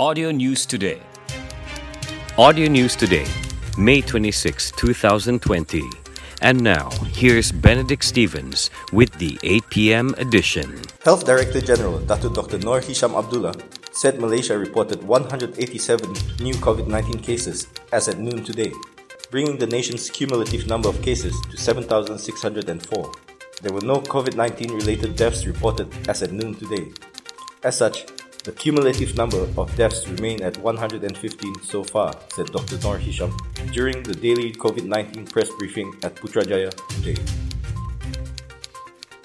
Audio News Today. Audio News Today, May 26, 2020. And now, here's Benedict Stevens with the 8 p.m. edition. Health Director General Dr. Dr. Noor Hisham Abdullah said Malaysia reported 187 new COVID 19 cases as at noon today, bringing the nation's cumulative number of cases to 7,604. There were no COVID 19 related deaths reported as at noon today. As such, the cumulative number of deaths remain at 115 so far, said Dr. Noor Hisham during the daily COVID 19 press briefing at Putrajaya today.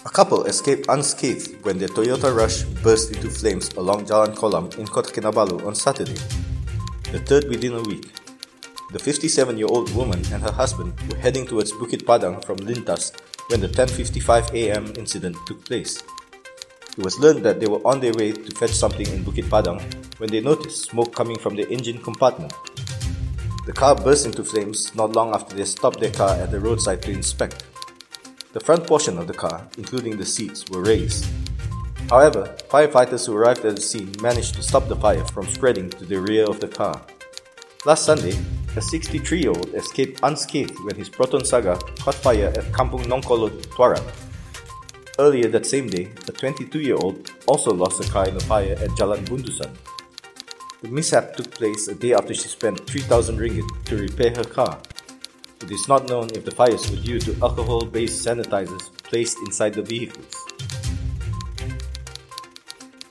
A couple escaped unscathed when their Toyota Rush burst into flames along Jalan Kolam in Kota Kinabalu on Saturday, the third within a week. The 57 year old woman and her husband were heading towards Bukit Padang from Lintas when the 10:55 a.m. incident took place. It was learned that they were on their way to fetch something in Bukit Padang when they noticed smoke coming from the engine compartment. The car burst into flames not long after they stopped their car at the roadside to inspect. The front portion of the car, including the seats, were raised. However, firefighters who arrived at the scene managed to stop the fire from spreading to the rear of the car. Last Sunday, a 63 year old escaped unscathed when his Proton Saga caught fire at Kampung Nongkolo, Tuaran. Earlier that same day, a 22 year old also lost a car in a fire at Jalan Bundusan. The mishap took place a day after she spent 3000 ringgit to repair her car. It is not known if the fires were due to alcohol based sanitizers placed inside the vehicles.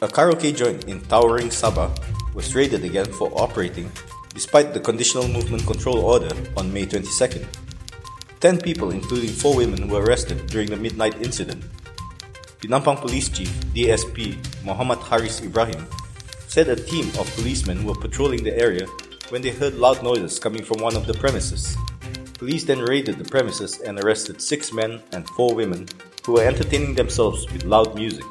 A karaoke joint in towering Sabah was raided again for operating despite the Conditional Movement Control Order on May 22nd. Ten people, including four women, were arrested during the midnight incident. Penampang Police Chief DSP Muhammad Haris Ibrahim said a team of policemen were patrolling the area when they heard loud noises coming from one of the premises. Police then raided the premises and arrested six men and four women who were entertaining themselves with loud music.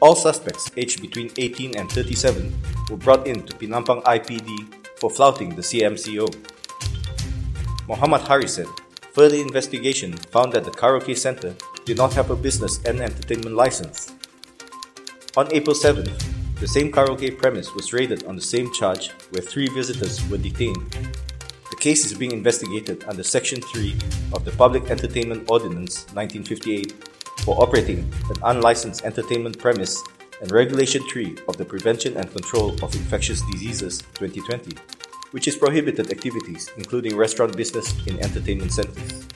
All suspects aged between 18 and 37 were brought in to Penampang IPD for flouting the CMCO. Muhammad Hari said further investigation found that the karaoke center did not have a business and entertainment license. On April 7th, the same karaoke premise was raided on the same charge where three visitors were detained. The case is being investigated under Section 3 of the Public Entertainment Ordinance 1958 for operating an unlicensed entertainment premise and Regulation 3 of the Prevention and Control of Infectious Diseases 2020, which is prohibited activities including restaurant business in entertainment centers.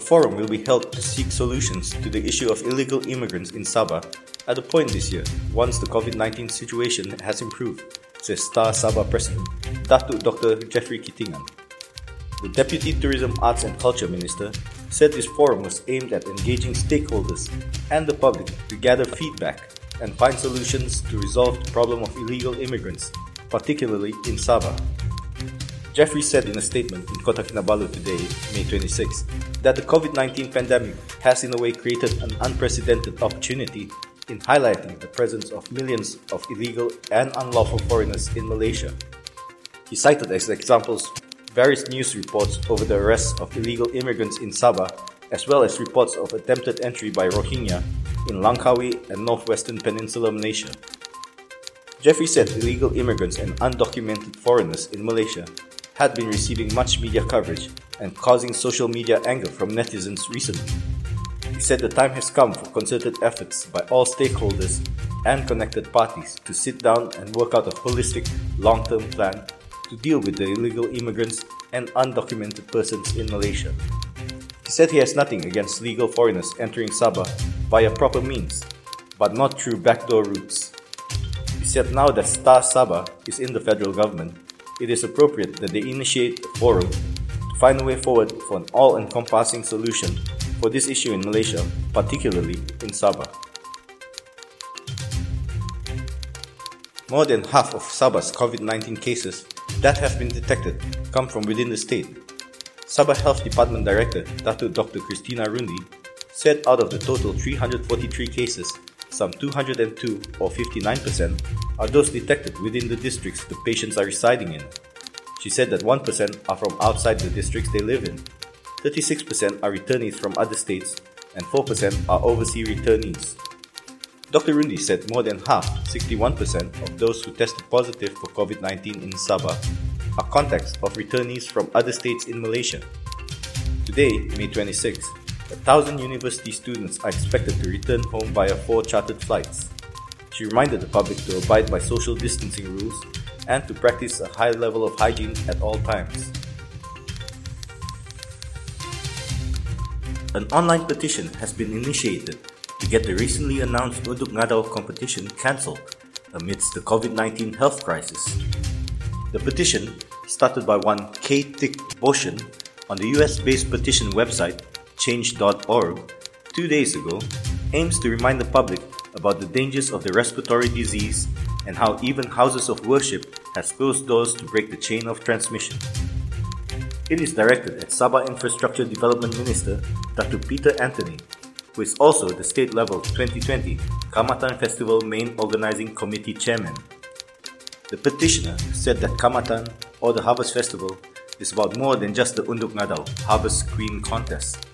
A forum will be held to seek solutions to the issue of illegal immigrants in Sabah at a point this year once the COVID 19 situation has improved, says Star Sabah President Datuk Dr. Jeffrey Kitingan. The Deputy Tourism, Arts and Culture Minister said this forum was aimed at engaging stakeholders and the public to gather feedback and find solutions to resolve the problem of illegal immigrants, particularly in Sabah. Jeffrey said in a statement in Kota Kinabalu today, May 26, that the COVID 19 pandemic has in a way created an unprecedented opportunity in highlighting the presence of millions of illegal and unlawful foreigners in Malaysia. He cited as examples various news reports over the arrests of illegal immigrants in Sabah, as well as reports of attempted entry by Rohingya in Langkawi and northwestern Peninsula Malaysia. Jeffrey said illegal immigrants and undocumented foreigners in Malaysia had been receiving much media coverage and causing social media anger from netizens recently. He said the time has come for concerted efforts by all stakeholders and connected parties to sit down and work out a holistic, long term plan to deal with the illegal immigrants and undocumented persons in Malaysia. He said he has nothing against legal foreigners entering Sabah via proper means, but not through backdoor routes. He said now that Star Sabah is in the federal government, it is appropriate that they initiate a forum find a way forward for an all encompassing solution for this issue in Malaysia, particularly in Sabah. More than half of Sabah's COVID 19 cases that have been detected come from within the state. Sabah Health Department Director Dr. Dr. Christina Rundi said out of the total 343 cases, some 202 or 59% are those detected within the districts the patients are residing in. She said that 1% are from outside the districts they live in, 36% are returnees from other states, and 4% are overseas returnees. Dr. Rundi said more than half, 61%, of those who tested positive for COVID 19 in Sabah are contacts of returnees from other states in Malaysia. Today, May 26, a thousand university students are expected to return home via four chartered flights. She reminded the public to abide by social distancing rules and to practice a high level of hygiene at all times. An online petition has been initiated to get the recently announced Unduk Ngadau competition cancelled amidst the COVID 19 health crisis. The petition, started by one K. Tick Boshan on the US based petition website change.org, two days ago, aims to remind the public about the dangers of the respiratory disease and how even houses of worship has closed doors to break the chain of transmission. It is directed at Sabah Infrastructure Development Minister Dr. Peter Anthony who is also the state level 2020 Kaamatan Festival Main Organizing Committee Chairman. The petitioner said that Kaamatan, or the Harvest Festival, is about more than just the Unduk Ngadau Harvest Queen contest.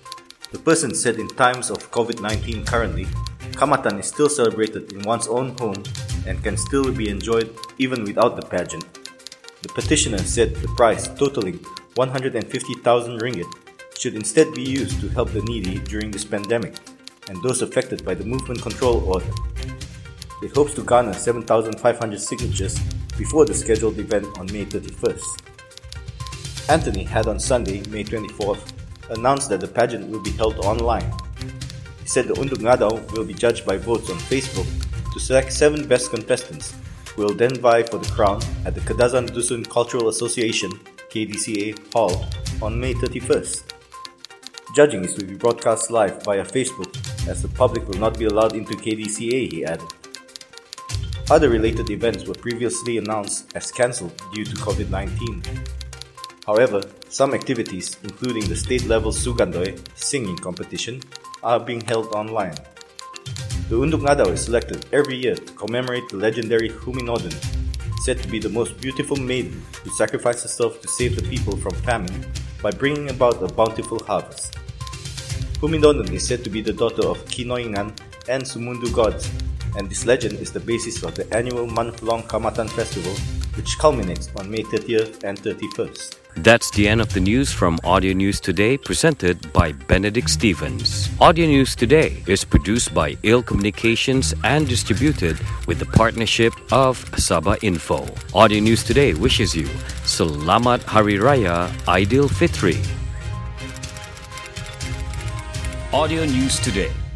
The person said in times of COVID 19 currently, Kaamatan is still celebrated in one's own home and can still be enjoyed even without the pageant. The petitioner said the prize, totaling 150,000 ringgit, should instead be used to help the needy during this pandemic and those affected by the Movement Control Order. It hopes to garner 7,500 signatures before the scheduled event on May 31st. Anthony had on Sunday, May 24th, announced that the pageant will be held online. He said the Unduk Ngadau will be judged by votes on Facebook to select seven best contestants who will then vie for the crown at the Kadazan Dusun Cultural Association KDCA Hall on May 31st. Judging is to be broadcast live via Facebook as the public will not be allowed into KDCA, he added. Other related events were previously announced as cancelled due to COVID 19. However, some activities, including the state level Sugandoi singing competition, are being held online. The Unduk Ngadau is selected every year to commemorate the legendary Huminodon, said to be the most beautiful maiden who sacrificed herself to save the people from famine by bringing about a bountiful harvest. Huminodon is said to be the daughter of Kinoingan and Sumundu gods, and this legend is the basis of the annual month-long Kaamatan festival, which culminates on May 30th and 31st. That's the end of the news from Audio News Today, presented by Benedict Stevens. Audio News Today is produced by IL Communications and distributed with the partnership of Sabah Info. Audio News Today wishes you Selamat Hari Raya Aidil Fitri. Audio News Today.